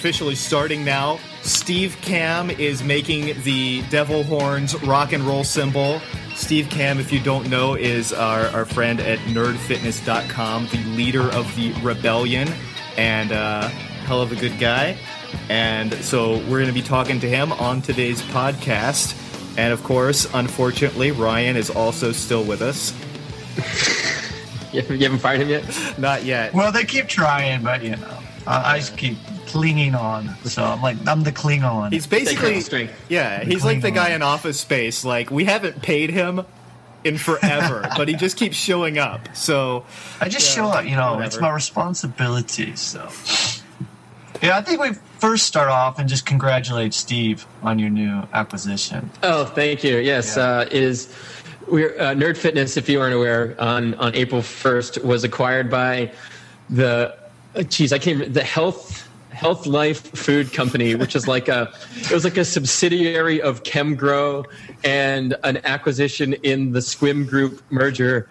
officially starting now. Steve Kamb is making the devil horns rock and roll symbol. Steve Kamb, if you don't know, is our, our friend at nerdfitness.com, the leader of the rebellion, and uh, hell of a good guy. And so we're going to be talking to him on today's podcast. And of course, unfortunately, Ryan is also still with us. You haven't, fired him yet? Not yet. Well, they keep trying, but you know, I, I just keep clinging on. So I'm like, I'm the Klingon. He's basically Take strength. yeah. He's like the guy in Office Space. Like we haven't paid him in forever, but he just keeps showing up. So I just Yeah, show up, you know, it's my responsibility. So, yeah, I think we first start off and just congratulate Steve on your new acquisition. Oh, thank you. Yes, Yeah. uh, is we're uh, Nerd Fitness. If you aren't aware, on on April first was acquired by the uh, geez, I can't remember, the Health Health Life Food Company, which is like a it was like a subsidiary of ChemGrow and an acquisition in the Squim Group merger.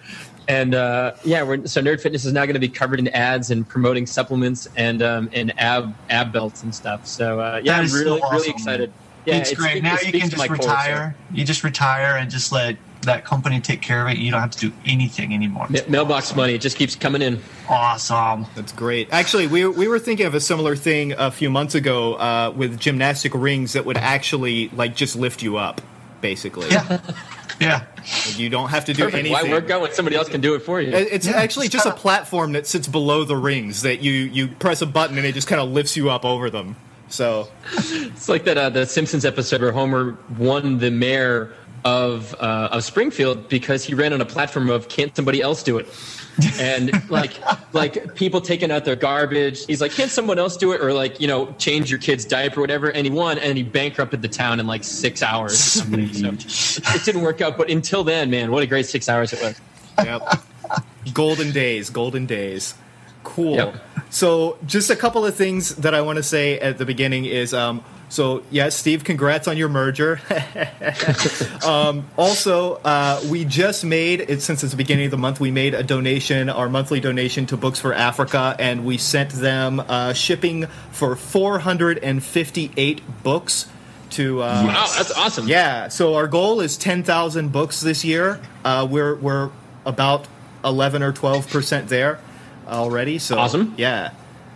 And uh, yeah, we're, so Nerd Fitness is now going to be covered in ads and promoting supplements and um, and ab ab belts and stuff. So uh, yeah, I'm is so really really excited. Yeah, it's it's- great. it- now it you can just core, so- retire. You just retire and just let that company take care of it. You don't have to do anything anymore. Ma- mailbox money. It just keeps coming in. Awesome. that's great. Actually, we we were thinking of a similar thing a few months ago uh, with gymnastic rings that would actually like just lift you up, basically. Yeah. Yeah. Like, you don't have to do Perfect. Why anything. work out when somebody else can do it for you? It's Yeah, actually just a kinda- platform that sits below the rings that you you press a button and it just kind of lifts you up over them. So It's like that uh, the Simpsons episode where Homer won the mayor of uh, of Springfield because he ran on a platform of can't somebody else do it? And like like people taking out their garbage. He's like, can't someone else do it? Or like you know change your kid's diaper or whatever. And he won and he bankrupted the town in like six hours. So it didn't work out. But until then, man, what a great six hours it was. Yep. golden days, golden days. Cool. Yep. So, just a couple of things that I want to say at the beginning is um, so, yeah, Steve, congrats on your merger. um, also, uh, we just made it since it's the beginning of the month. We made a donation, our monthly donation to Books for Africa, and we sent them uh, shipping for 458 books to. Uh, Wow, that's awesome. yeah, so our goal is 10,000 books this year. Uh, we're we're about 11 or 12 percent there already. So Awesome. Yeah,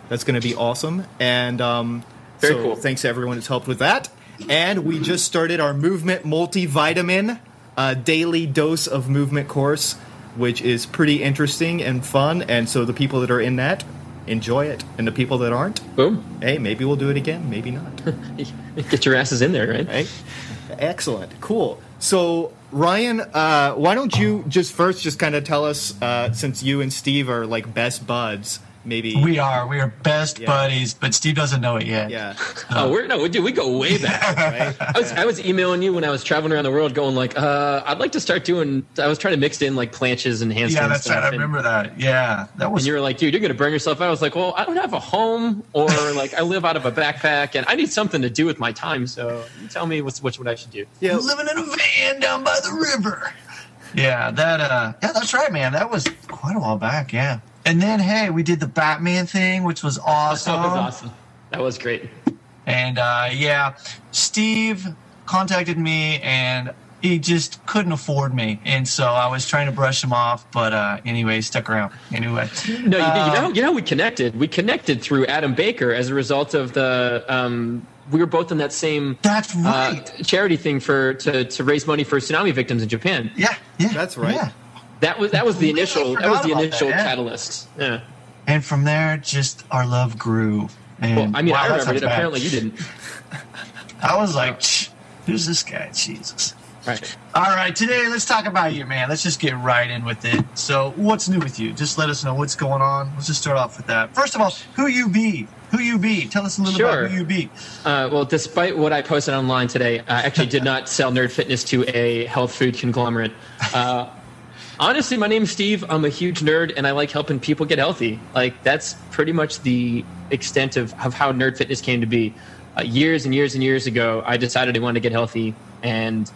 that's going to be awesome. And um, Very so cool. thanks to everyone who's helped with that. And we just started our movement multivitamin uh, daily dose of movement course, which is pretty interesting and fun. And so the people that are in that enjoy it, and the people that aren't, Boom. hey, maybe we'll do it again, maybe not. Get your asses in there, right? Right? Excellent. Cool. So, Ryan, uh, why don't you just first just kind of tell us, uh, since you and Steve are like best buds, maybe. We are. We are best Yeah. buddies, but Steve doesn't know it yet. yeah. Oh, we're no, dude, we go way back. Right? I was, I was emailing you when I was traveling around the world, going like, uh, I'd like to start doing. I was trying to mix in like planches and handstands. Yeah, that's right. I and- remember that. Yeah, that was. And you were like, dude, you're gonna burn yourself out. I was like, well, I don't have a home, or like I live out of a backpack, and I need something to do with my time. So you tell me what's what's what I should do. Yeah. living in a van down by the river. Yeah, that. uh Yeah, that's right, man. That was quite a while back. Yeah. And then, hey, we did the Batman thing, which was awesome. That was awesome. That was great. And uh, yeah, Steve contacted me, and he just couldn't afford me, and so I was trying to brush him off. But uh, anyway, stuck around. Anyway, No, you, Uh, you know, you know, how we connected. We connected through Adam Baker as a result of the. Um, we were both in that same that's uh, right. charity thing for to, to raise money for tsunami victims in Japan. yeah, yeah, That's right. Yeah. That was that was the initial that was the about that, initial yeah. catalyst. Yeah. And from there, just our love grew. And Well, I mean, wow, I remember it. Apparently, you didn't. I was like, who's this guy? Jesus. Right. All right, today let's talk about you, man. Let's just get right in with it. So, what's new with you? Just let us know what's going on. Let's just start off with that. First of all, who you be? Who you be? Tell us a little Sure. about who you be. Uh, well, despite what I posted online today, I actually did not sell Nerd Fitness to a health food conglomerate. Uh, honestly, my name's Steve. I'm a huge nerd, and I like helping people get healthy. Like that's pretty much the extent of, of how Nerd Fitness came to be. Uh, years and years and years ago, I decided I wanted to get healthy and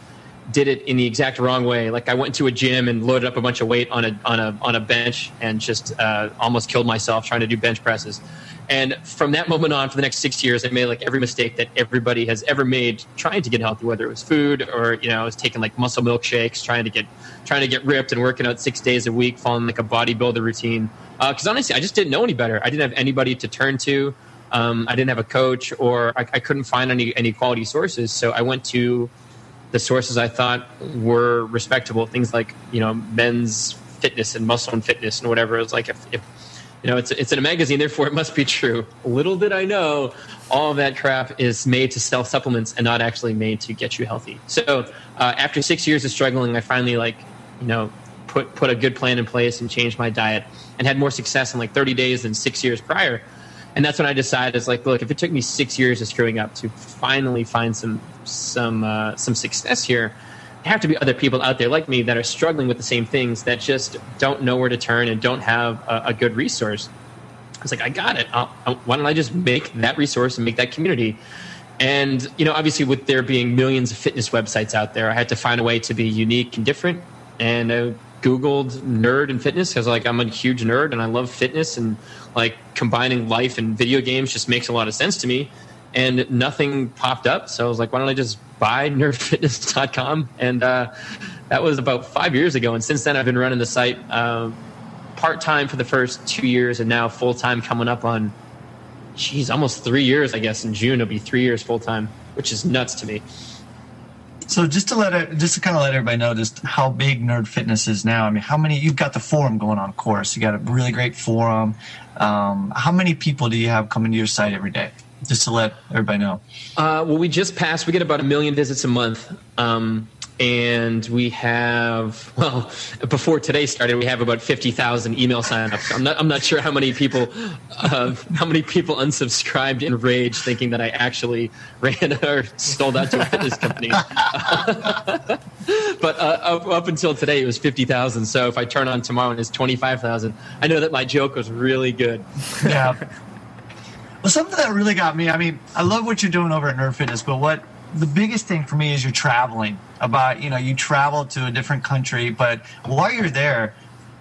did it in the exact wrong way. Like I went to a gym and loaded up a bunch of weight on a on a on a bench and just uh, almost killed myself trying to do bench presses. And from that moment on, for the next six years, I made like every mistake that everybody has ever made trying to get healthy, whether it was food or you know, I was taking like muscle milkshakes, trying to get trying to get ripped and working out six days a week, following like a bodybuilder routine. Because uh, honestly, I just didn't know any better. I didn't have anybody to turn to. Um, I didn't have a coach, or I, I couldn't find any any quality sources. So I went to the sources I thought were respectable, things like you know men's fitness and muscle and fitness and whatever. It was like if, if know, it's it's in a magazine, therefore it must be true. Little did I know, all of that crap is made to sell supplements and not actually made to get you healthy. So uh, after six years of struggling, I finally like, you know, put put a good plan in place and changed my diet and had more success in like 30 days than six years prior. And that's when I decided, it's like, look, if it took me six years of screwing up to finally find some some uh, some success here, have to be other people out there like me that are struggling with the same things that just don't know where to turn and don't have a, a good resource. I was like, I got it. I'll, I'll, why don't I just make that resource and make that community? And you know, obviously, with there being millions of fitness websites out there, I had to find a way to be unique and different. And I Googled nerd and fitness because like I'm a huge nerd and I love fitness and like combining life and video games just makes a lot of sense to me and nothing popped up. So I was like, why don't I just buy nerdfitness.com? And uh, that was about five years ago. And since then, I've been running the site uh, part time for the first two years and now full time coming up on, geez, almost three years, I guess. In June, it'll be three years full time, which is nuts to me. So just to let it, just to kind of let everybody know just how big Nerd Fitness is now. I mean, how many you've got the forum going on, of course. You got a really great forum. Um, how many people do you have coming to your site every day? Just to let everybody know? Uh, well, we just passed. We get about a million visits a month, um, and we have well before today started, we have about fifty thousand email signups. I'm not I'm not sure how many people uh, how many people unsubscribed in rage, thinking that I actually ran or sold out to a fitness company. but uh, up, up, until today, it was fifty thousand. So if I turn on tomorrow and it's twenty five thousand, I know that my joke was really good. Yeah. Well, something that really got me. I mean, I love what you're doing over at Nerd Fitness, but what the biggest thing for me is you're traveling. About you know, you travel to a different country, but while you're there,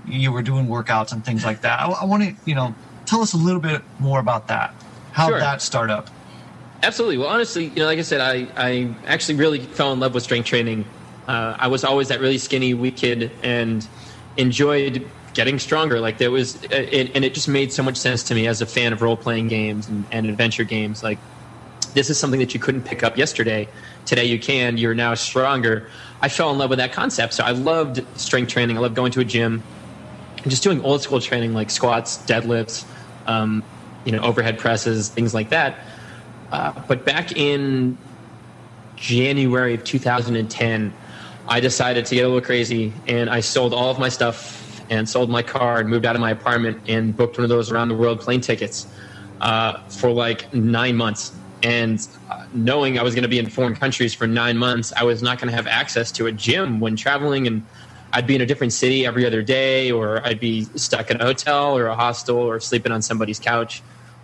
you were doing workouts and things like that. I, I want to you know tell us a little bit more about that. How sure. that start up? Absolutely. Well, honestly, you know, like I said, I, I actually really fell in love with strength training. Uh, I was always that really skinny, weak kid, and enjoyed getting stronger. Like there was, it, and it just made so much sense to me as a fan of role playing games and, and adventure games. Like this is something that you couldn't pick up yesterday. Today you can. You're now stronger. I fell in love with that concept. So I loved strength training. I loved going to a gym and just doing old school training like squats, deadlifts, um, you know, overhead presses, things like that. Uh, but back in January of 2010, I decided to get a little crazy and I sold all of my stuff and sold my car and moved out of my apartment and booked one of those around the world plane tickets uh, for like nine months. And uh, knowing I was going to be in foreign countries for nine months, I was not going to have access to a gym when traveling. And I'd be in a different city every other day, or I'd be stuck in a hotel or a hostel or sleeping on somebody's couch.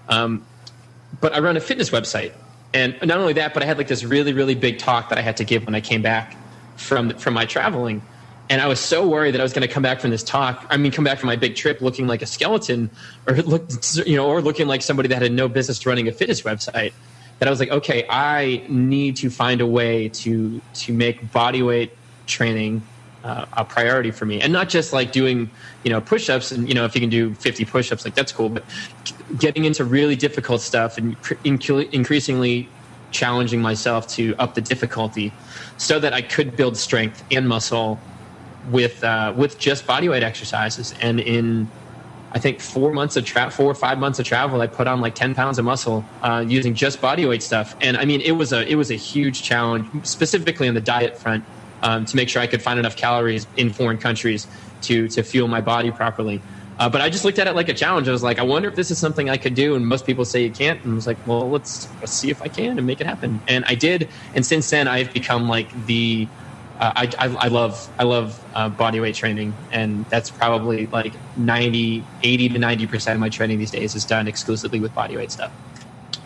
Um, but I run a fitness website. And not only that, but I had like this really, really big talk that I had to give when I came back from, from my traveling and I was so worried that I was going to come back from this talk. I mean, come back from my big trip looking like a skeleton, or look, you know, or looking like somebody that had no business running a fitness website. That I was like, okay, I need to find a way to to make body weight training uh, a priority for me, and not just like doing you know push-ups and you know if you can do 50 push-ups, like that's cool, but getting into really difficult stuff and increasingly challenging myself to up the difficulty so that I could build strength and muscle with uh, with just bodyweight exercises. And in I think four months of tra- four or five months of travel, I put on like ten pounds of muscle uh, using just bodyweight stuff. And I mean, it was a it was a huge challenge, specifically on the diet front, um, to make sure I could find enough calories in foreign countries to to fuel my body properly. Uh, but I just looked at it like a challenge. I was like, I wonder if this is something I could do. And most people say you can't. And I was like, well, let's, let's see if I can and make it happen. And I did. And since then, I've become like the uh, I, I, I, love I love uh, body weight training, and that's probably like 90, 80 to ninety percent of my training these days is done exclusively with body weight stuff.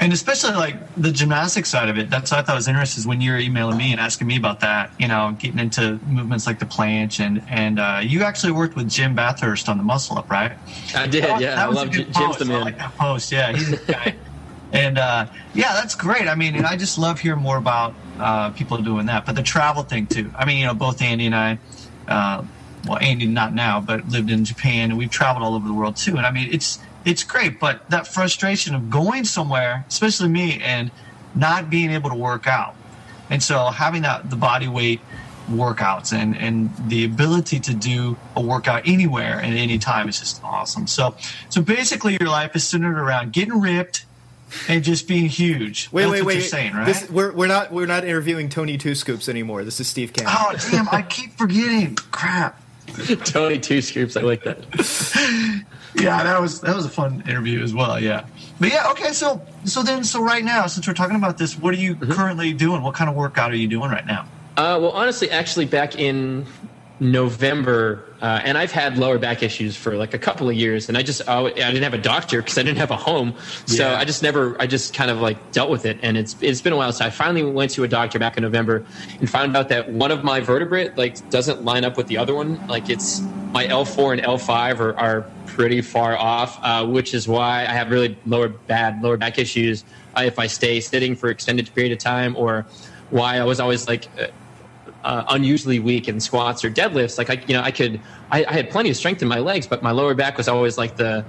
and especially like the gymnastics side of it. That's what I thought was interesting is when you were emailing me and asking me about that. You know, getting into movements like the planche, and and uh, you actually worked with Jim Bathurst on the muscle up, right? I did. That, yeah, that I was love a good Jim's post. the I man. like that post. Yeah, he's a guy. and uh, yeah, that's great. I mean, and I just love hearing more about uh, people doing that. But the travel thing too. I mean, you know, both Andy and I. Uh, well, Andy not now, but lived in Japan, and we've traveled all over the world too. And I mean, it's it's great, but that frustration of going somewhere, especially me, and not being able to work out, and so having that the body weight workouts and and the ability to do a workout anywhere and any time is just awesome. So so basically, your life is centered around getting ripped and just being huge. Wait, That's wait, what wait. You're saying, right? This, we're we're not we're not interviewing Tony Two Scoops anymore. This is Steve Kamb. oh damn! I keep forgetting. Crap. Tony Two Scoops. I like that. yeah, that was that was a fun interview as well. Yeah, but yeah, okay. So so then so right now, since we're talking about this, what are you currently doing? What kind of workout are you doing right now? Uh, well, honestly, actually, back in November, uh, and I've had lower back issues for like a couple of years, and I just oh, I didn't have a doctor because I didn't have a home, so Yeah. I just never I just kind of like dealt with it, and it's it's been a while. So I finally went to a doctor back in November and found out that one of my vertebrae like doesn't line up with the other one. Like it's my L four and L five are, are pretty far off, uh, which is why I have really lower bad lower back issues uh, if I stay sitting for extended period of time, or why I was always like. Uh, unusually weak in squats or deadlifts. Like I, you know, I could, I, I had plenty of strength in my legs, but my lower back was always like the,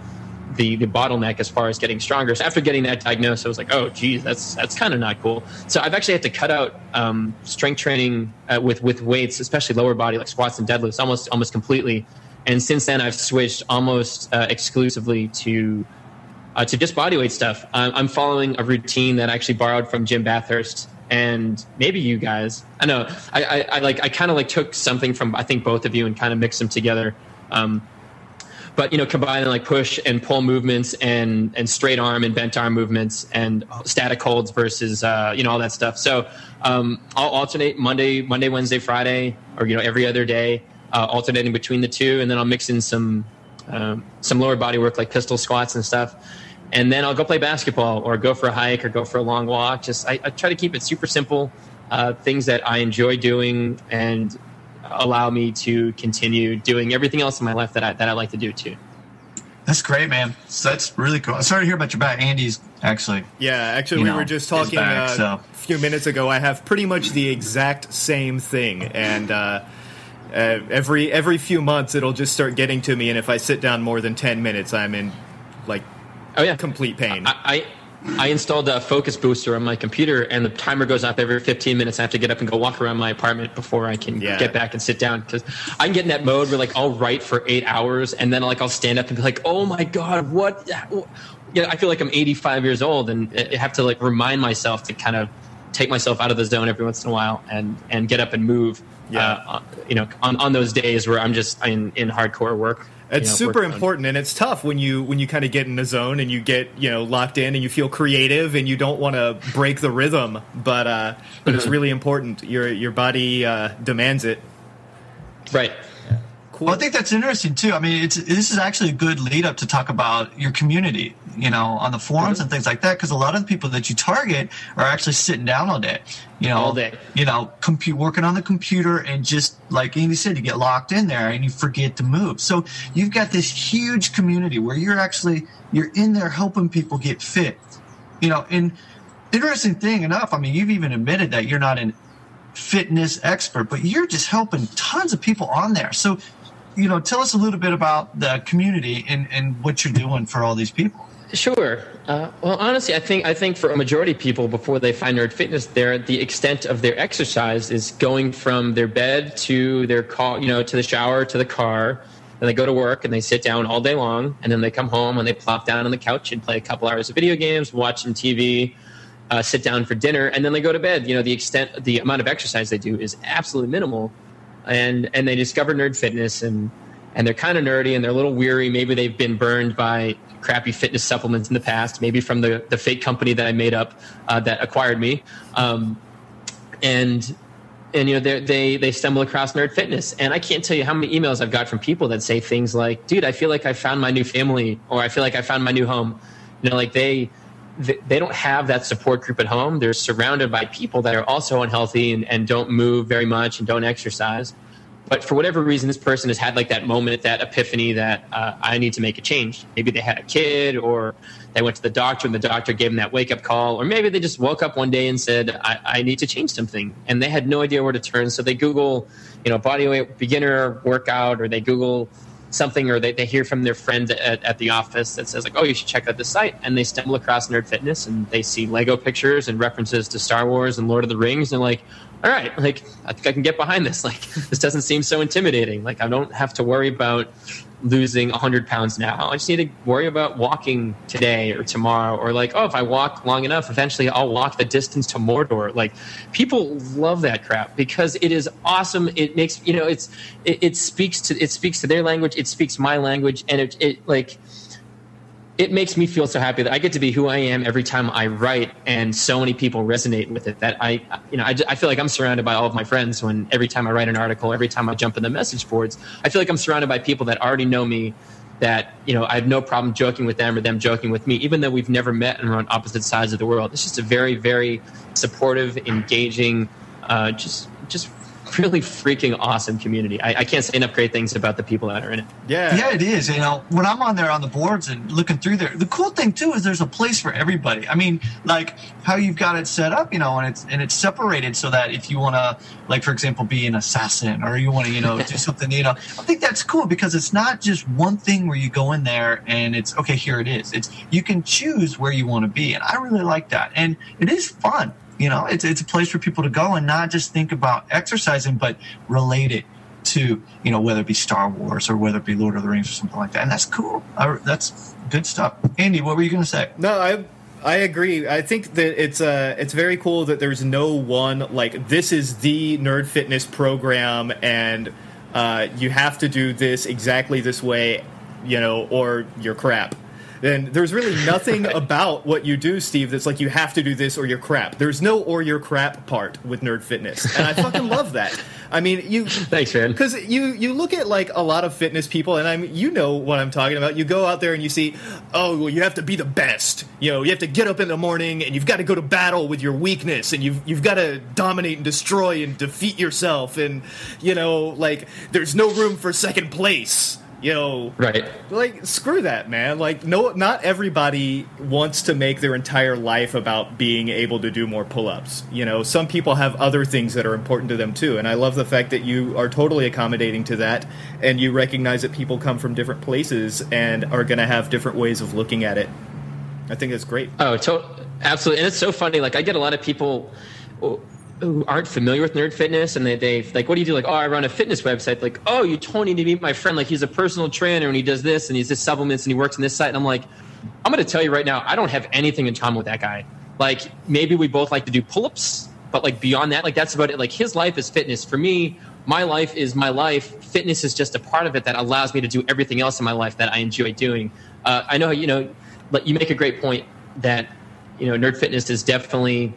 the, the bottleneck as far as getting stronger. So after getting that diagnosis, I was like, oh, geez, that's that's kind of not cool. So I've actually had to cut out um, strength training uh, with with weights, especially lower body like squats and deadlifts, almost almost completely. And since then, I've switched almost uh, exclusively to uh, to just bodyweight stuff. I'm, I'm following a routine that I actually borrowed from Jim Bathurst and maybe you guys. I know I, I, I like I kind of like took something from I think both of you and kind of mixed them together. Um, but you know, combining like push and pull movements and and straight arm and bent arm movements and static holds versus uh, you know all that stuff. So um, I'll alternate Monday, Monday, Wednesday, Friday, or you know every other day, uh, alternating between the two, and then I'll mix in some um, some lower body work like pistol squats and stuff. And then I'll go play basketball or go for a hike or go for a long walk. Just I, I try to keep it super simple, uh, things that I enjoy doing and allow me to continue doing everything else in my life that I that I like to do too. That's great, man. So that's really cool. I'm sorry to hear about your back. Andy's actually. Yeah, actually, we know, were just talking back, uh, so. a few minutes ago. I have pretty much the exact same thing, and uh, uh, every every few months it'll just start getting to me. And if I sit down more than ten minutes, I'm in like Oh yeah, complete pain. I, I I installed a focus booster on my computer, and the timer goes off every 15 minutes. I have to get up and go walk around my apartment before I can Yeah. get back and sit down because I can get in that mode where like I'll write for eight hours, and then like I'll stand up and be like, "Oh my god, what?" Yeah, I feel like I'm 85 years old, and I have to like remind myself to kind of take myself out of the zone every once in a while and and get up and move. Yeah. uh, you know, on, on those days where I'm just in in hardcore work. you It's know, super important, and it's tough when you when you kind of get in the zone and you get you know locked in and you feel creative and you don't want to break the rhythm, but uh, but it's really important. Your your body uh, demands it. Right. Cool. Well, I think that's interesting too. I mean, it's this is actually a good lead up to talk about your community, you know, on the forums and things like that. Because a lot of the people that you target are actually sitting down all day, you know, All day. you know, compu- working on the computer and just like Andy said, you get locked in there and you forget to move. So you've got this huge community where you're actually you're in there helping people get fit, you know. And interesting thing enough, I mean, you've even admitted that you're not an fitness expert, but you're just helping tons of people on there. So, you know, tell us a little bit about the community and, and what you're doing for all these people. Sure. Uh, well, honestly, I think I think for a majority of people, before they find nerd fitness, there the extent of their exercise is going from their bed to their car, you know, to the shower to the car. Then they go to work and they sit down all day long, and then they come home and they plop down on the couch and play a couple hours of video games, watch some TV, uh, sit down for dinner, and then they go to bed. You know, the extent, the amount of exercise they do is absolutely minimal, and and they discover nerd fitness and and they're kind of nerdy and they're a little weary. Maybe they've been burned by crappy fitness supplements in the past, maybe from the the fake company that I made up uh, that acquired me, um, and. And you know they they they stumble across nerd fitness, and I can't tell you how many emails I've got from people that say things like, "Dude, I feel like I found my new family," or "I feel like I found my new home." You know, like they they don't have that support group at home. They're surrounded by people that are also unhealthy and, and don't move very much and don't exercise. But for whatever reason, this person has had like that moment, that epiphany that uh, I need to make a change. Maybe they had a kid, or they went to the doctor and the doctor gave them that wake up call, or maybe they just woke up one day and said, I, I need to change something. And they had no idea where to turn. So they Google, you know, body weight beginner workout, or they Google something or they, they hear from their friend at, at the office that says like oh you should check out this site and they stumble across nerd fitness and they see lego pictures and references to star wars and lord of the rings and like all right like i think i can get behind this. Like this doesn't seem so intimidating. Like i don't have to worry about losing 100 pounds now. I just need to worry about walking today or tomorrow, or like, oh, if I walk long enough, eventually I'll walk the distance to Mordor. Like, people love that crap because it is awesome. It makes you know, it's it, it speaks to it speaks to their language, it speaks my language, and it, it like it makes me feel so happy that I get to be who I am every time I write, and so many people resonate with it. That I, you know, I, I, feel like I'm surrounded by all of my friends when every time I write an article, every time I jump in the message boards, I feel like I'm surrounded by people that already know me. That you know, I have no problem joking with them or them joking with me, even though we've never met and we're on opposite sides of the world. It's just a very, very supportive, engaging, uh, just just really freaking awesome community. I, I, can't say enough great things about the people that are in it. Yeah, yeah, it is. You know, when I'm on there on the boards and looking through there, the cool thing too is there's a place for everybody. I mean, like how you've got it set up, you know, and it's and it's separated so that if you want to, like for example, be an assassin or you want to, you know, do something, you know, I think that's cool because it's not just one thing where you go in there and it's okay. Here it is. It's you can choose where you want to be, and I really like that, and it is fun you know, it's it's a place for people to go and not just think about exercising, but relate it to you know whether it be Star Wars or whether it be Lord of the Rings or something like that, and that's cool. I, that's good stuff. Andy, what were you going to say? No, I I agree. I think that it's uh it's very cool that there's no one like this is the nerd fitness program and uh, you have to do this exactly this way, you know, or you're crap. And there's really nothing about what you do, Steve, that's like you have to do this or you're crap. There's no or you're crap part with Nerd Fitness, and I fucking love that. I mean, you thanks, man. Because you you look at like a lot of fitness people, and I'm you know what I'm talking about. You go out there and you see, oh, well, you have to be the best. You know, you have to get up in the morning and you've got to go to battle with your weakness, and you've you've got to dominate and destroy and defeat yourself, and you know, like there's no room for second place you know right. like screw that man. Like no not everybody wants to make their entire life about being able to do more pull-ups you know? Some people have other things that are important to them too and i love the fact that you are totally accommodating to that and you recognize that people come from different places and are going to have different ways of looking at it. I think that's great. Oh to- absolutely and it's so funny like i get a lot of people who aren't familiar with nerd fitness and they, they like what do you do? Like oh i run a fitness website. Like oh you totally need to meet my friend. Like he's a personal trainer and he does this and he's this supplements and he works on this site. And i'm like i'm going to tell you right now i don't have anything in common with that guy. Like maybe we both like to do pull-ups but like beyond that like that's about it. Like his life is fitness. For me my life is my life. Fitness is just a part of it that allows me to do everything else in my life that i enjoy doing. Uh, i know you know you make a great point that you know nerd fitness is definitely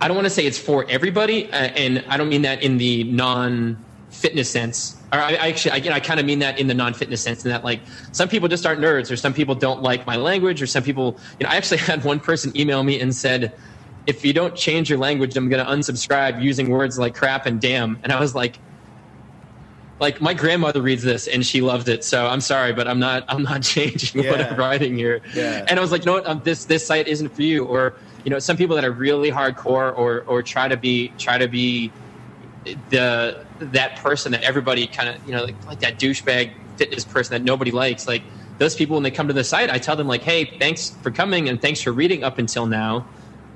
I don't want to say it's for everybody, uh, and I don't mean that in the non fitness sense. Or I, I actually, I, you know, I kind of mean that in the non-fitness sense, in that like some people just aren't nerds, or some people don't like my language, or some people, you know, I actually had one person email me and said, "If you don't change your language, I'm going to unsubscribe using words like crap and damn." And I was like, like my grandmother reads this and she loved it so i'm sorry but i'm not i'm not changing yeah. what i'm writing here yeah. and i was like you know what um, this this site isn't for you or you know some people that are really hardcore or or try to be try to be the that person that everybody kind of you know like, like that douchebag fitness person that nobody likes like those people when they come to the site i tell them like hey thanks for coming and thanks for reading up until now.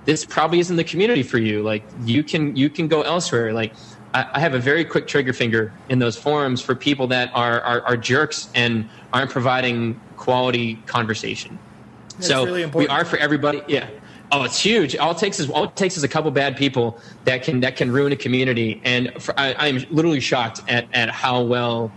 This probably isn't the community for you. Like you can you can go elsewhere. Like i, I have a very quick trigger finger in those forums for people that are are, are jerks and aren't providing quality conversation. That's so really we are for everybody yeah Oh, it's huge. All it takes is all it takes is a couple bad people that can that can ruin a community. And for, I, am literally shocked at at how well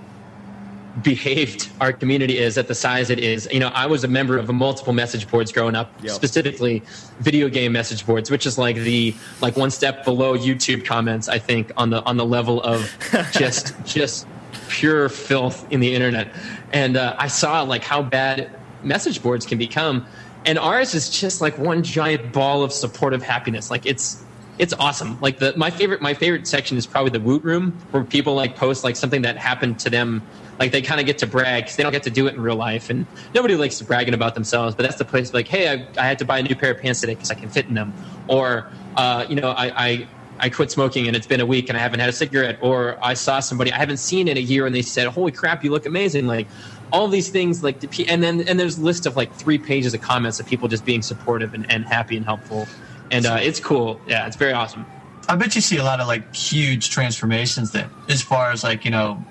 behaved our community is at the size it is. You know, I was a member of multiple message boards growing up, yep. specifically video game message boards, which is like the like one step below YouTube comments. I think on the on the level of just just pure filth in the internet. And uh, I saw like how bad message boards can become and ours is just like one giant ball of supportive happiness. Like it's it's awesome. Like the my favorite my favorite section is probably the Woot Room where people like post like something that happened to them. Like they kind of get to brag because they don't get to do it in real life, and nobody likes bragging about themselves. But that's the place like, hey, I, I had to buy a new pair of pants today because I can fit in them, or uh, you know, I, I I quit smoking and it's been a week and I haven't had a cigarette, or I saw somebody I haven't seen in a year and they said, "Holy crap, you look amazing!" Like all these things, like and then and there's list of like three pages of comments of people just being supportive and, and happy and helpful, and uh, it's cool. Yeah, it's very awesome. I bet you see a lot of like huge transformations then, as far as like you know,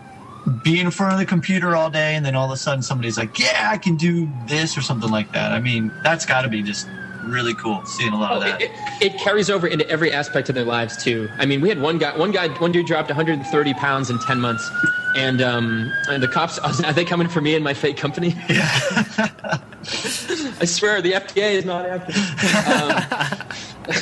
being in front of the computer all day and then all of a sudden somebody's like, "Yeah, I can do this" or something like that. I mean, that's got to be just really cool seeing a lot of that. It, it, carries over into every aspect of their lives too. I mean, we had one guy, one guy, one dude dropped 130 pounds in 10 months, and um, and the cops are they coming for me and my fake company? Yeah. I swear the FDA is not after. Um,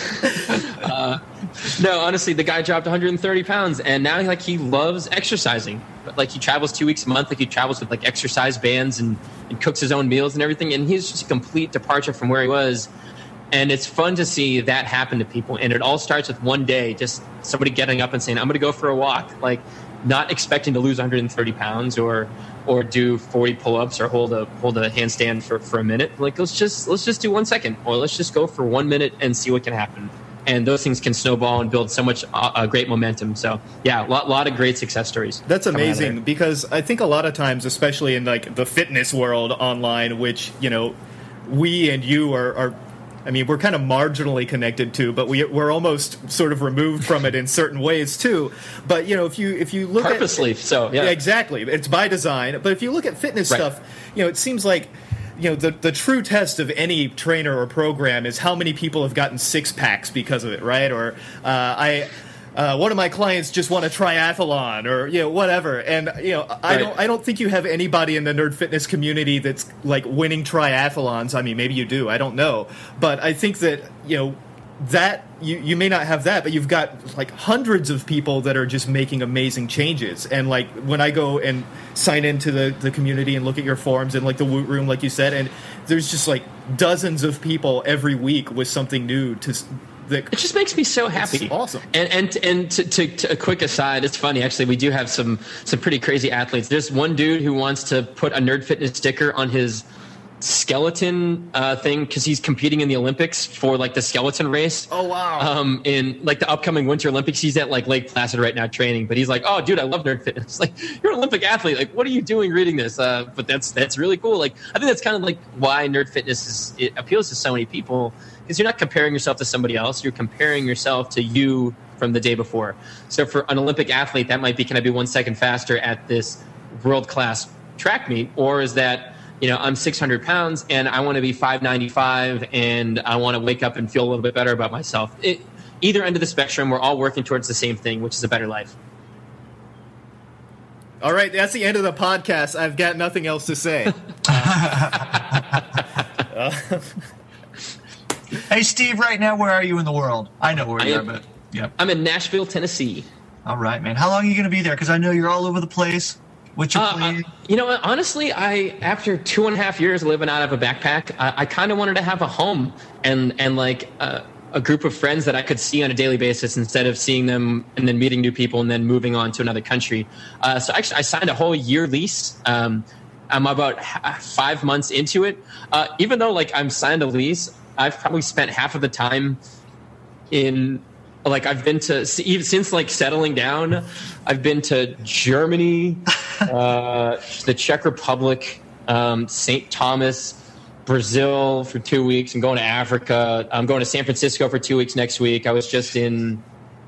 no, honestly, the guy dropped 130 pounds, and now like he loves exercising. But like he travels two weeks a month, like he travels with like exercise bands and, and cooks his own meals and everything. And he's just a complete departure from where he was and it's fun to see that happen to people and it all starts with one day just somebody getting up and saying i'm going to go for a walk like not expecting to lose 130 pounds or or do 40 pull-ups or hold a hold a handstand for, for a minute like let's just let's just do one second or let's just go for one minute and see what can happen and those things can snowball and build so much uh, uh great momentum so yeah a lot, lot of great success stories that's amazing because i think a lot of times especially in like the fitness world online which you know we and you are, are I mean, we're kind of marginally connected to, but we we're almost sort of removed from it in certain ways too. But you know, if you if you look purposely, at, so yeah. exactly, it's by design. But if you look at fitness right. stuff, you know, it seems like you know the the true test of any trainer or program is how many people have gotten six packs because of it, right? Or uh, I uh, one of my clients just won a triathlon or you know whatever. And you know I don't I don't think you have anybody in the nerd fitness community that's like winning triathlons. I mean maybe you do. I don't know. But I think that you know that you, you may not have that but you've got like hundreds of people that are just making amazing changes and like when I go and sign into the, the community and look at your forums and like the Woot Room like you said and there's just like dozens of people every week with something new to it just makes me so happy. awesome. And and and to, to, to, a quick aside, it's funny actually. We do have some some pretty crazy athletes. There's one dude who wants to put a nerd fitness sticker on his skeleton uh, thing because he's competing in the Olympics for like the skeleton race. Oh wow! Um, in like the upcoming Winter Olympics, he's at like Lake Placid right now training. But he's like, "Oh, dude, I love nerd fitness. Like, you're an Olympic athlete. Like, what are you doing reading this?" Uh, but that's that's really cool. Like, I think that's kind of like why nerd fitness is it appeals to so many people because you're not comparing yourself to somebody else. You're comparing yourself to you from the day before. So for an Olympic athlete, that might be can I be one second faster at this world class track meet, or is that you know I'm 600 pounds and I want to be 595 and I want to wake up and feel a little bit better about myself. It, either end of the spectrum, we're all working towards the same thing, which is a better life. All right, that's the end of the podcast. I've got nothing else to say. uh, Hey, Steve, right now, where are you in the world? I know where you are, but yeah. I'm in Nashville, Tennessee. All right, man. How long are you going to be there? Because I know you're all over the place. What's your uh, plan? Uh, you know? Honestly, I after two and a half years living out of a backpack, I, I kind of wanted to have a home and and like uh, a group of friends that I could see on a daily basis instead of seeing them and then meeting new people and then moving on to another country. Uh, so actually, I signed a whole year lease. Um, I'm about five months into it. Uh, even though like I'm signed a lease, I've probably spent half of the time in like I've been to since like settling down. I've been to Germany, uh, the Czech Republic, um, St. Thomas, Brazil for two weeks, I'm going to Africa. I'm going to San Francisco for two weeks next week. I was just in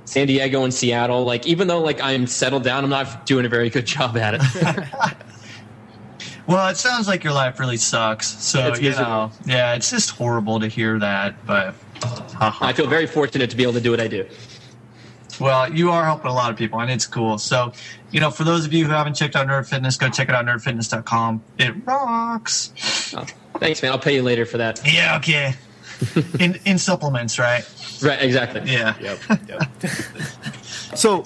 San Diego and Seattle. Like even though like I'm settled down, I'm not doing a very good job at it. Well, it sounds like your life really sucks. So it's you know, yeah, it's just horrible to hear that. But Uh-huh. I feel very fortunate to be able to do what I do. Well, you are helping a lot of people, and it's cool. So, you know, for those of you who haven't checked out Nerd Fitness, go check it out nerdfitness.com. It rocks. Oh, thanks, man. I'll pay you later for that. Yeah, okay. in in supplements, right? Right, exactly. Yeah. Yep. yep. so,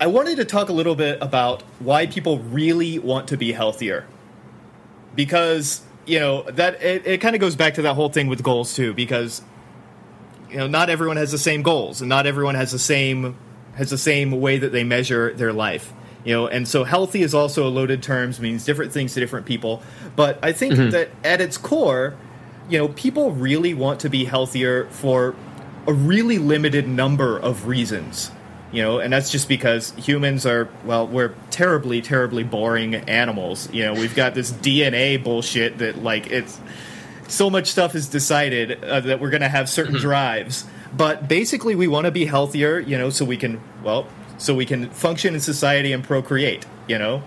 I wanted to talk a little bit about why people really want to be healthier. Because you know that it, it kind of goes back to that whole thing with goals too, because you know not everyone has the same goals, and not everyone has the same has the same way that they measure their life. You know, and so healthy is also a loaded term, means different things to different people. But I think mm-hmm. that at its core, you know, people really want to be healthier for a really limited number of reasons you know and that's just because humans are well we're terribly terribly boring animals. You know we've got this dna bullshit that like it's so much stuff is decided uh, that we're going to have certain mm-hmm. drives. But basically we want to be healthier you know so we can well so we can function in society and procreate you know?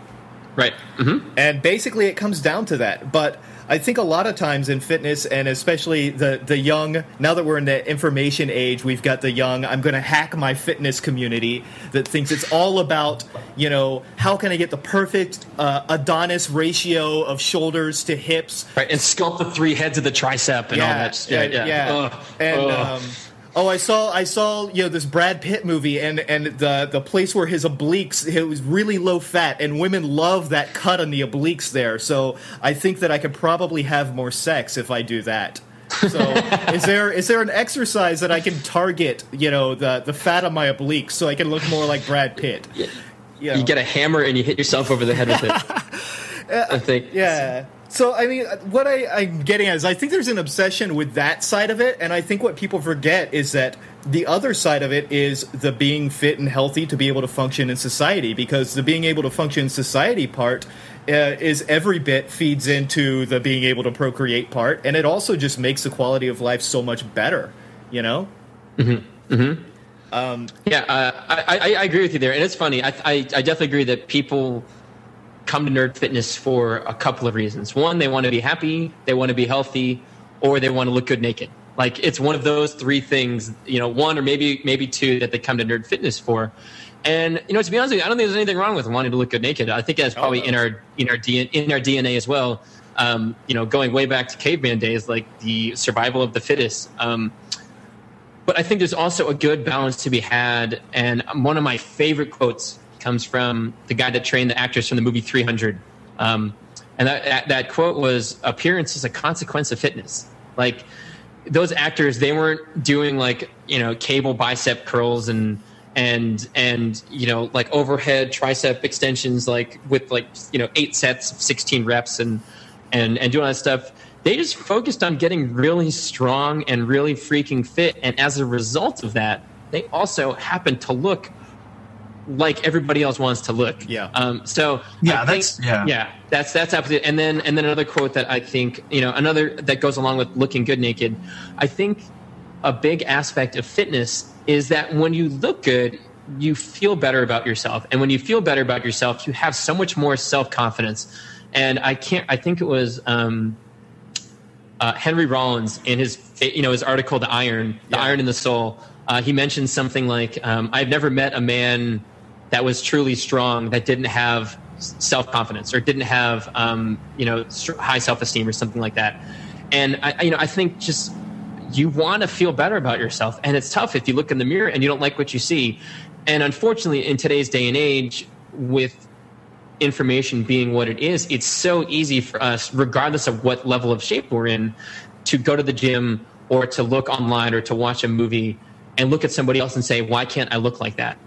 Right. Mm-hmm. and basically it comes down to that. But I think a lot of times in fitness, and especially the the young. Now that we're in the information age, we've got the young. I'm going to hack my fitness community that thinks it's all about you know how can I get the perfect uh, Adonis ratio of shoulders to hips, right, and sculpt the three heads of the tricep and yeah, all that. Yeah, yeah. yeah. Ugh, and. Ugh. Um, Oh, I saw I saw you know this Brad Pitt movie and and the the place where his obliques it was really low fat and women love that cut on the obliques there. So I think that I could probably have more sex if I do that. So is there is there an exercise that I can target you know the the fat on my obliques so I can look more like Brad Pitt? You, know. you get a hammer and you hit yourself over the head with it. I think. Yeah. So I mean, what I, I'm getting at is I think there's an obsession with that side of it, and I think what people forget is that the other side of it is the being fit and healthy to be able to function in society. Because the being able to function in society part uh, is every bit feeds into the being able to procreate part, and it also just makes the quality of life so much better. You know. Mm-hmm. Mm-hmm. Um, yeah, uh, I, I, I, agree with you there, and it's funny. I, I, I definitely agree that people come to Nerd Fitness for a couple of reasons. One, they want to be happy, they want to be healthy, or they want to look good naked. Like it's one of those three things, you know, one or maybe maybe two that they come to Nerd Fitness for. And you know, to be honest with you, I don't think there's anything wrong with wanting to look good naked. I think that's probably oh, in our in our DNA, in our DNA as well. Um, you know, going way back to caveman days, like the survival of the fittest. Um, but I think there's also a good balance to be had. And one of my favorite quotes comes from the guy that trained the actors from the movie 300. Um, and that, that, that quote was appearance is a consequence of fitness. Like those actors, they weren't doing like, you know, cable bicep curls and, and, and, you know, like overhead tricep extensions, like with like, you know, eight sets of 16 reps and, and, and doing all that stuff. They just focused on getting really strong and really freaking fit. And as a result of that, they also happened to look like everybody else wants to look. Yeah. Um, so yeah, think, that's yeah, yeah, that's that's absolutely. And then and then another quote that I think you know another that goes along with looking good naked. I think a big aspect of fitness is that when you look good, you feel better about yourself, and when you feel better about yourself, you have so much more self confidence. And I can't. I think it was. Um, uh, Henry Rollins in his you know his article "The Iron," "The yeah. Iron in the Soul." Uh, he mentioned something like, um, "I've never met a man that was truly strong that didn't have self confidence or didn't have um, you know high self esteem or something like that. And I, you know, I think just you want to feel better about yourself, and it's tough if you look in the mirror and you don't like what you see. And unfortunately, in today's day and age, with information being what it is, it's so easy for us, regardless of what level of shape we're in, to go to the gym or to look online or to watch a movie and look at somebody else and say, why can't I look like that?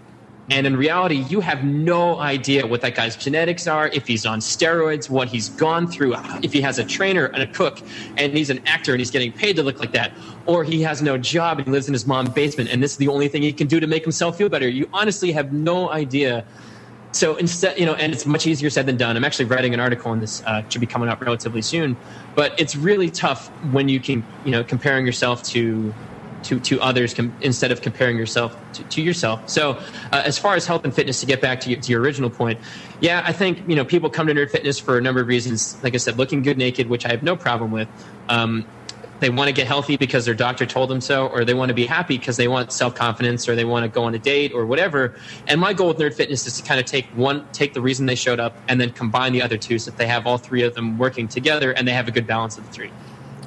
And in reality, you have no idea what that guy's genetics are, if he's on steroids, what he's gone through, if he has a trainer and a cook, and he's an actor and he's getting paid to look like that, or he has no job and he lives in his mom's basement and this is the only thing he can do to make himself feel better. You honestly have no idea. So instead, you know, and it's much easier said than done. I'm actually writing an article on this, uh, should be coming out relatively soon, but it's really tough when you can, you know, comparing yourself to to, to others com- instead of comparing yourself to, to yourself. So, uh, as far as health and fitness, to get back to, you, to your original point, yeah, I think you know people come to Nerd Fitness for a number of reasons. Like I said, looking good naked, which I have no problem with. Um, they want to get healthy because their doctor told them so, or they want to be happy because they want self confidence, or they want to go on a date, or whatever. And my goal with Nerd Fitness is to kind of take one, take the reason they showed up, and then combine the other two, so that they have all three of them working together, and they have a good balance of the three.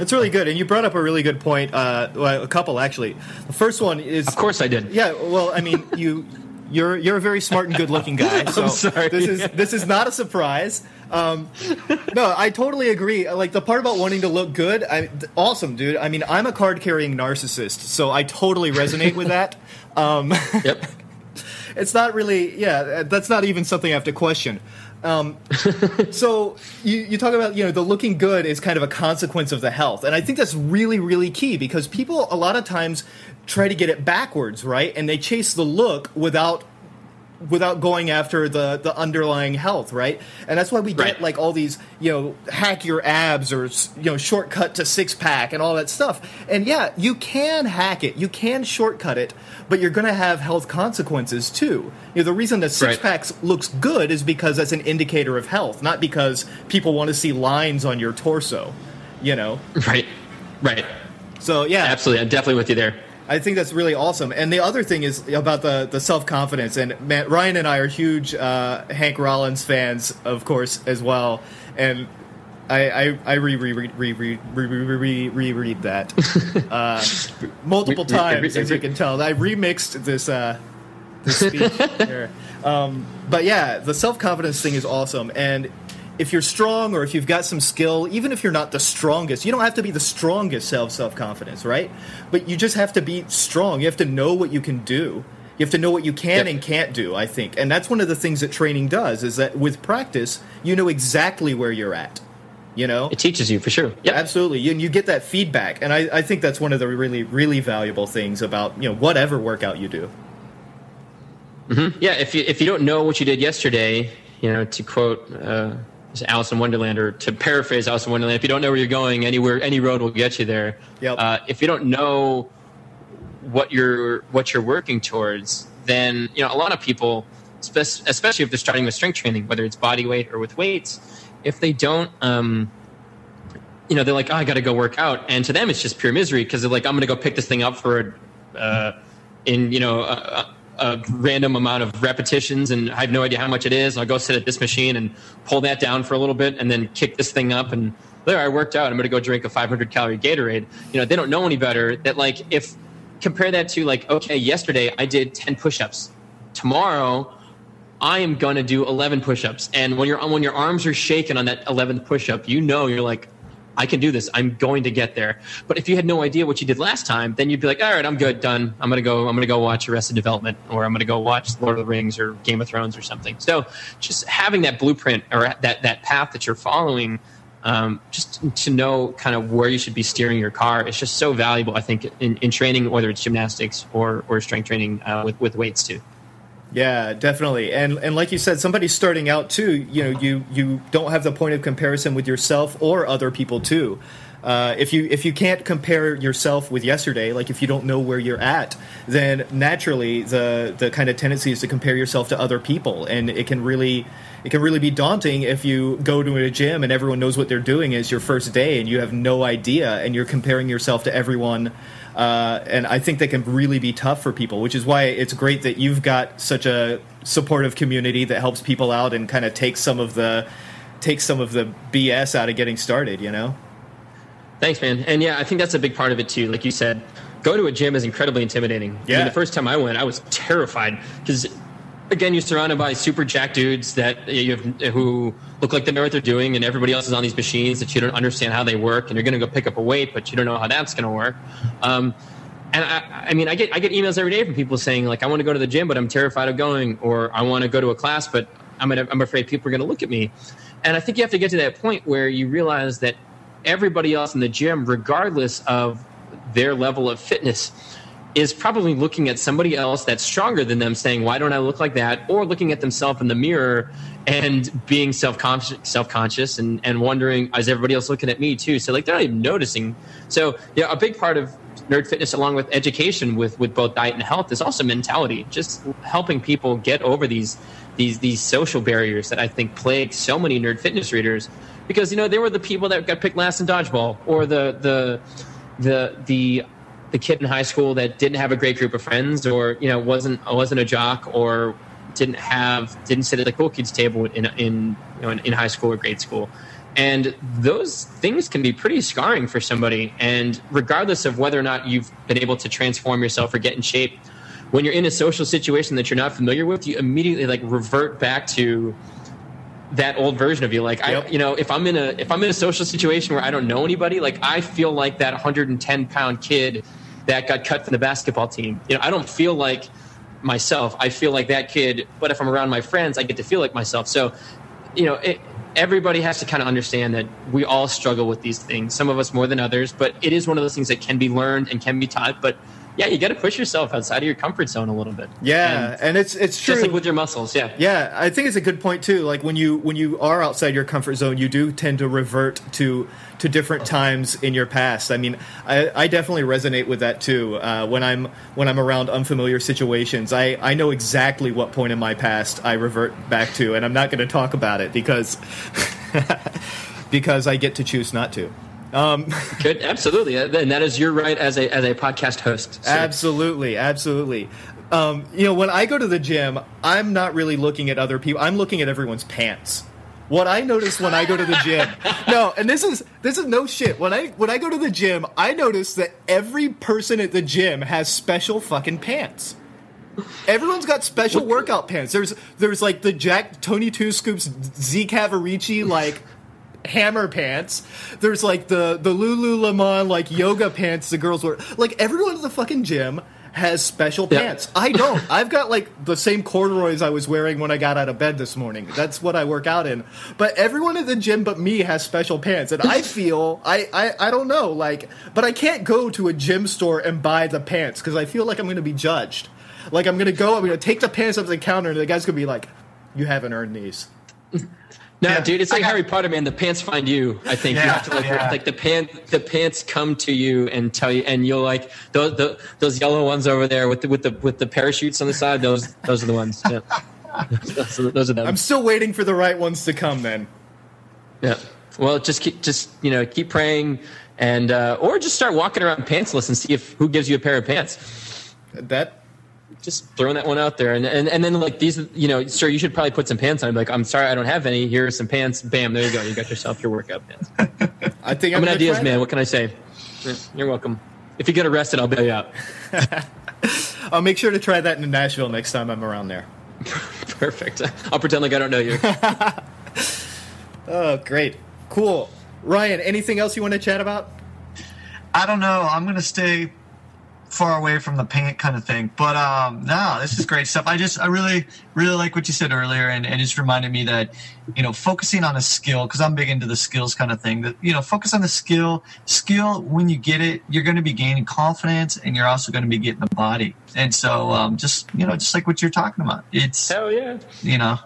It's really good, and you brought up a really good point. Uh, well, a couple actually. The first one is, of course, I did. Yeah, well, I mean, you You're you're a very smart and good looking guy. So sorry. this is this is not a surprise. Um, no, I totally agree. Like the part about wanting to look good, I, awesome, dude. I mean, I'm a card carrying narcissist, so I totally resonate with that. Um, Yep. it's not really, yeah, that's not even something I have to question. Um, so you, you talk about you know the looking good is kind of a consequence of the health, and I think that's really really key because people a lot of times try to get it backwards, right? And they chase the look without without going after the the underlying health, right? And that's why we get Right. like all these, you know, hack your abs or you know, shortcut to six pack and all that stuff. And yeah, you can hack it, you can shortcut it, but you're going to have health consequences too. You know, the reason that six Right. packs looks good is because that's an indicator of health, not because people want to see lines on your torso. You know, Right. Right. So yeah, Absolutely. I'm definitely with you there. I think that's really awesome. And the other thing is about the, the self confidence. And Ryan and I are huge uh, Hank Rollins fans, of course, as well. And I I, I re re re re re reread that uh, multiple times, as you can tell. I remixed this. Uh, this speech here. Um, but yeah, the self confidence thing is awesome, and if you're strong or if you've got some skill, even if you're not the strongest, you don't have to be the strongest self self confidence, right? But you just have to be strong. You have to know what you can do. You have to know what you can and can't do, I think. And that's one of the things that training does is that with practice, you know exactly where you're at. You know? It teaches you for sure. Yeah, Absolutely, and you get that feedback, and I, I think that's one of the really, really valuable things about you know whatever workout you do. Yeah, if you if you don't know what you did yesterday, you know, to quote uh, Alice in Wonderland, or to paraphrase Alice in Wonderland, if you don't know where you're going, anywhere any road will get you there. Yep. Uh, if you don't know what you're what you're working towards, then you know a lot of people, especially if they're starting with strength training, whether it's body weight or with weights, if they don't. Um, you know, they're like, oh, I got to go work out, and to them, it's just pure misery because they're like, I'm going to go pick this thing up for, uh, in you know, a a random amount of repetitions, and I have no idea how much it is. I'll go sit at this machine and pull that down for a little bit, and then kick this thing up, and there, I worked out. I'm going to go drink a 500 calorie Gatorade. You know, they don't know any better. That like, if compare that to like, okay, yesterday I did 10 push-ups. Tomorrow I am going to do 11 push-ups. And when your when your arms are shaking on that 11th push-up, you know you're like, I can do this. I'm going to get there. But if you had no idea what you did last time, then you'd be like, all right, I'm good, done. I'm gonna go. I'm gonna go watch Arrested Development, or I'm gonna go watch Lord of the Rings or Game of Thrones or something. So just having that blueprint or that that path that you're following. Um, just to know kind of where you should be steering your car it's just so valuable. I think in, in training, whether it's gymnastics or, or strength training uh, with with weights too. Yeah, definitely. And and like you said, somebody starting out too, you know, you you don't have the point of comparison with yourself or other people too. Uh, if you if you can't compare yourself with yesterday, like if you don't know where you're at, then naturally the the kind of tendency is to compare yourself to other people, and it can really it can really be daunting if you go to a gym and everyone knows what they're doing is your first day and you have no idea and you're comparing yourself to everyone uh, and I think that can really be tough for people, which is why it's great that you've got such a supportive community that helps people out and kind of takes some of the takes some of the BS out of getting started. You know? Thanks, man. And yeah, I think that's a big part of it too. Like you said, go to a gym is incredibly intimidating. I Yeah. mean, the first time I went, I was terrified because, again, you're surrounded by super jack dudes that you have, who look like they know what they're doing, and everybody else is on these machines that you don't understand how they work, and you're going to go pick up a weight, but you don't know how that's going to work. Um, and I, I mean, I get I get emails every day from people saying like, I want to go to the gym, but I'm terrified of going, or I want to go to a class, but I'm gonna, I'm afraid people are going to look at me. And I think you have to get to that point where you realize that everybody else in the gym, regardless of their level of fitness, is probably looking at somebody else that's stronger than them, saying, "Why don't I look like that?" Or looking at themselves in the mirror and being self conscious, self conscious, and and wondering, "Is everybody else looking at me too?" So like they're not even noticing. So yeah, a big part of nerd fitness, along with education, with with both diet and health, is also mentality. Just helping people get over these these these social barriers that I think plague so many nerd fitness readers because you know they were the people that got picked last in dodgeball or the the the the the kid in high school that didn't have a great group of friends or you know wasn't wasn't a jock or didn't have didn't sit at the cool kids table in in you know in, in high school or grade school and those things can be pretty scarring for somebody and regardless of whether or not you've been able to transform yourself or get in shape when you're in a social situation that you're not familiar with, you immediately like revert back to that old version of you. Like Yep. I, you know, if I'm in a if I'm in a social situation where I don't know anybody, like I feel like that 110 pound kid that got cut from the basketball team. You know, I don't feel like myself. I feel like that kid. But if I'm around my friends, I get to feel like myself. So, you know, it, everybody has to kind of understand that we all struggle with these things. Some of us more than others, but it is one of those things that can be learned and can be taught. But yeah, you got to push yourself outside of your comfort zone a little bit. Yeah, And and it's it's true. just like with your muscles. Yeah. Yeah, I think it's a good point too. Like when you when you are outside your comfort zone, you do tend to revert to to different times in your past. I mean, I, I definitely resonate with that too. Uh, when I'm when I'm around unfamiliar situations, I I know exactly what point in my past I revert back to, and I'm not going to talk about it because because I get to choose not to. Good, absolutely, and that is your right as a as a podcast host. So- Absolutely, absolutely. Um, you know, when I go to the gym, I'm not really looking at other people. I'm looking at everyone's pants. What I notice when I go to the gym, no, and this is this is no shit. When I when I go to the gym, I notice that every person at the gym has special fucking pants. Everyone's got special workout pants. There's there's like the Jack Tony Two Scoops Z Cavaricci like hammer pants. There's like the the Lululemon like yoga pants the girls wear. Like everyone at the fucking gym has special Yeah. pants. I don't. I've got like the same corduroys I was wearing when I got out of bed this morning. That's what I work out in. But everyone at the gym but me has special pants. And I feel I I, I don't know like but I can't go to a gym store and buy the pants cuz I feel like I'm going to be judged. Like I'm going to go I'm going to take the pants up to the counter and the guy's going to be like you haven't earned these. No, Yeah. dude, it's like got- Harry Potter, man. The pants find you. I think you have to like, yeah. like the pant, the pants come to you and tell you, and you'll like those the, those yellow ones over there with the with the with the parachutes on the side. Those those are the ones. Yeah. those, are, those are them. I'm still waiting for the right ones to come then. yeah. Well, just keep just you know keep praying and uh, or just start walking around pantsless and see if who gives you a pair of pants. That Just throwing that one out there, and and, and then like these, you know, sir, you should probably put some pants on. I'm like, I'm sorry, I don't have any. Here are some pants. Bam, there you go. You got yourself your workout pants. I think I'm I'm an ideas man. What can I say? You're welcome. If you get arrested, I'll bail you out. I'll uh, make sure to try that in Nashville next time I'm around there. Perfect. I'll pretend like I don't know you. Oh, great. Cool. Ryan, anything else you want to chat about? I don't know. I'm gonna stay far away from the pant kind of thing. But um, no, this is great stuff. I just I really really like what you said earlier, and, and it just reminded me that you know focusing on a skill because I'm big into the skills kind of thing. That you know focus on the skill. Skill when you get it, you're going to be gaining confidence, and you're also going to be getting the body. And so um, just you know just like what you're talking about, it's Hell yeah. you know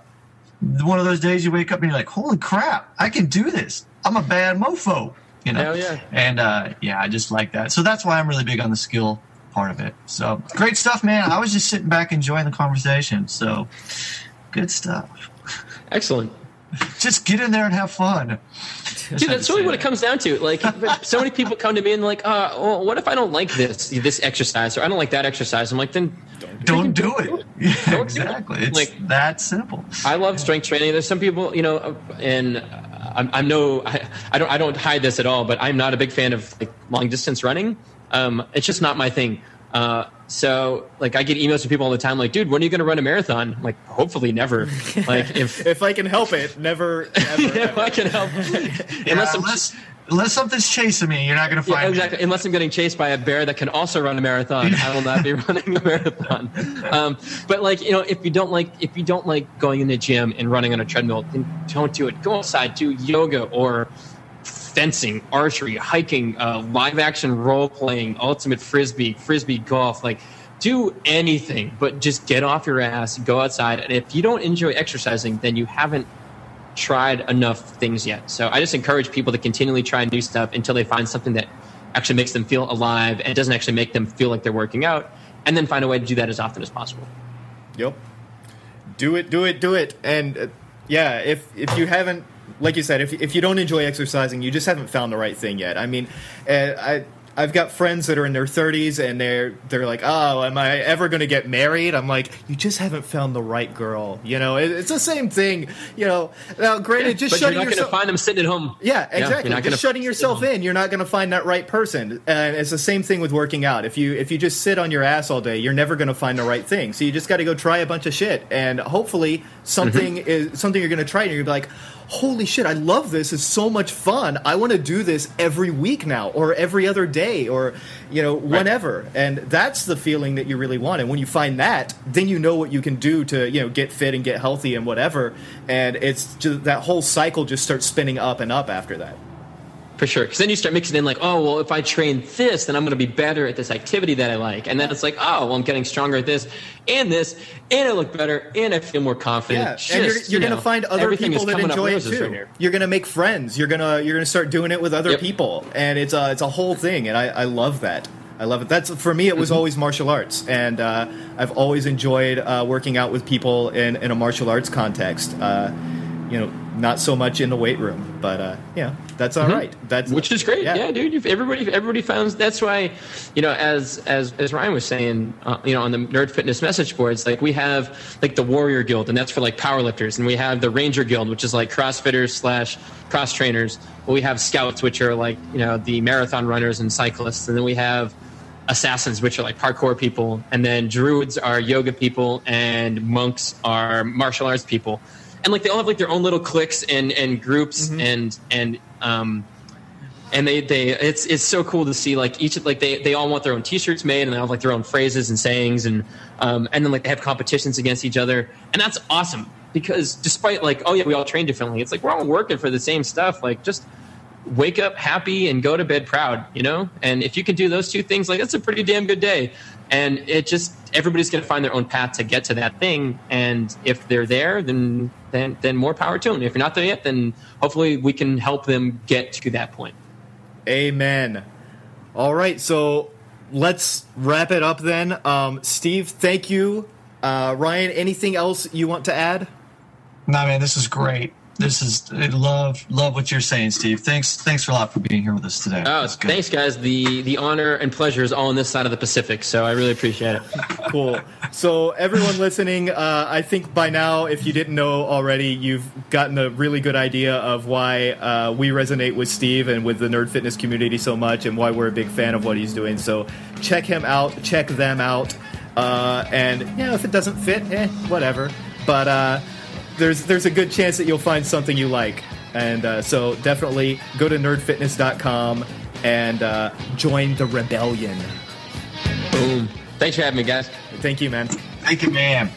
one of those days you wake up and you're like, holy crap, I can do this. I'm a bad mofo. You know? Hell yeah. And uh, yeah, I just like that. So that's why I'm really big on the skill part of it. So great stuff, man. I was just sitting back enjoying the conversation. So good stuff. Excellent. Just get in there and have fun. Dude, that's really what it comes down to. Like, so many people come to me and like, uh, well, what if I don't like this this exercise or I don't like that exercise? I'm like, then Don't do it. Yeah, Don't do it. exactly. It's Like- that simple. I love strength training. There's some people, you know, and I'm, I'm no, I, I don't, I don't hide this at all, but I'm not a big fan of like long distance running. Um, it's just not my thing. Uh, so like I get emails from people all the time, like, dude, when are you going to run a marathon? I'm like, hopefully never. Like if, If I can help it, never, ever. if I can help, Yeah, unless I'm unless, unless something's chasing me, you're not going to Yeah, find exactly. Unless I'm getting chased by a bear that can also run a marathon, I will not be running a marathon. Um, but like you know, if you don't like if you don't like going in the gym and running on a treadmill, then don't do it. Go outside, do yoga or fencing, archery, hiking, uh, live action role playing, ultimate frisbee, frisbee golf. Like do anything, but just get off your ass, go outside. And if you don't enjoy exercising, then you haven't tried enough things yet. So I just encourage people to continually try new stuff until they find something that actually makes them feel alive and doesn't actually make them feel like they're working out, and then find a way to do that as often as possible. Yep. Do it, do it, do it. And uh, yeah, if if you haven't, like you said, if if you don't enjoy exercising, you just haven't found the right thing yet. I mean, uh, I I've got friends that are in their 30s and they're they're like, "Oh, am I ever going to get married?" I'm like, "You just haven't found the right girl." You know, it, it's the same thing. You know, now granted, Yeah, just but you're shutting not going to find them sitting at home. Yeah, exactly. not just shutting yourself in, you're not going to find that right person. And it's the same thing with working out. If you if you just sit on your ass all day, you're never going to find the right thing. So you just got to go try a bunch of shit, and hopefully something Mm-hmm. is something you're going to try, and you're gonna be like. Holy shit! I love this. It's so much fun. I want to do this every week now, or every other day, or you know, whenever. And that's the feeling that you really want. And when you find that, then you know what you can do to you know get fit and get healthy and whatever. And it's just that whole cycle just starts spinning up and up after that. For sure. Because then you start mixing in, like, oh, well, if I train this, then I'm going to be better at this activity that I like. And then it's like, oh, well, I'm getting stronger at this and this, and I look better, and I feel more confident. Yeah, Just, and you're, you you're going to find other people that enjoy it too. right you're going to make friends. You're gonna you're gonna start doing it with other Yep. people, and it's a it's a whole thing. And I, I love that. I love it. That's for me. It was Mm-hmm. always martial arts, and uh, I've always enjoyed uh, working out with people in, in a martial arts context. Uh, you know, not so much in the weight room, but uh, yeah, that's all right. That's Mm-hmm. which is great. Yeah, dude. If everybody, everybody found that's why, you know, as as as Ryan was saying, uh, you know, on the Nerd Fitness message boards, like we have like the Warrior Guild, and that's for like powerlifters, and we have the Ranger Guild, which is like CrossFitters slash cross trainers. We have Scouts, which are like you know the marathon runners and cyclists, and then we have assassins, which are like parkour people, and then druids are yoga people, and monks are martial arts people, and like they all have like their own little cliques and and groups and and um and they they it's it's so cool to see like each like they they all want their own t-shirts made and they have like their own phrases and sayings and um and then like they have competitions against each other. And that's awesome because despite like oh yeah we all train differently it's like we're all working for the same stuff. Like just wake up happy and go to bed proud you know? And if you can do those two things like that's a pretty damn good day. And it just everybody's going to find their own path to get to that thing. And if they're there then then then more power to them if you're not there yet then hopefully we can help them get to that point Amen. All right, so let's wrap it up then. Um, Steve, thank you. Uh, Ryan, anything else you want to add? No, man, this is great. This is I love love what you're saying, Steve. Thanks thanks a lot for being here with us today. Oh, That's good. thanks, guys. The the honor and pleasure is all on this side of the Pacific, so I really appreciate it. Cool. So, everyone listening, uh, I think by now, if you didn't know already, you've gotten a really good idea of why uh, we resonate with Steve and with the nerd fitness community so much, and why we're a big fan of what he's doing. So, check him out, check them out, uh, and you know, if it doesn't fit, eh, whatever. But uh, there's there's a good chance that you'll find something you like, and uh, so definitely go to nerdfitness.com and uh, join the rebellion. Boom. Thanks for having me, guys. Thank you, man. Thank you, man.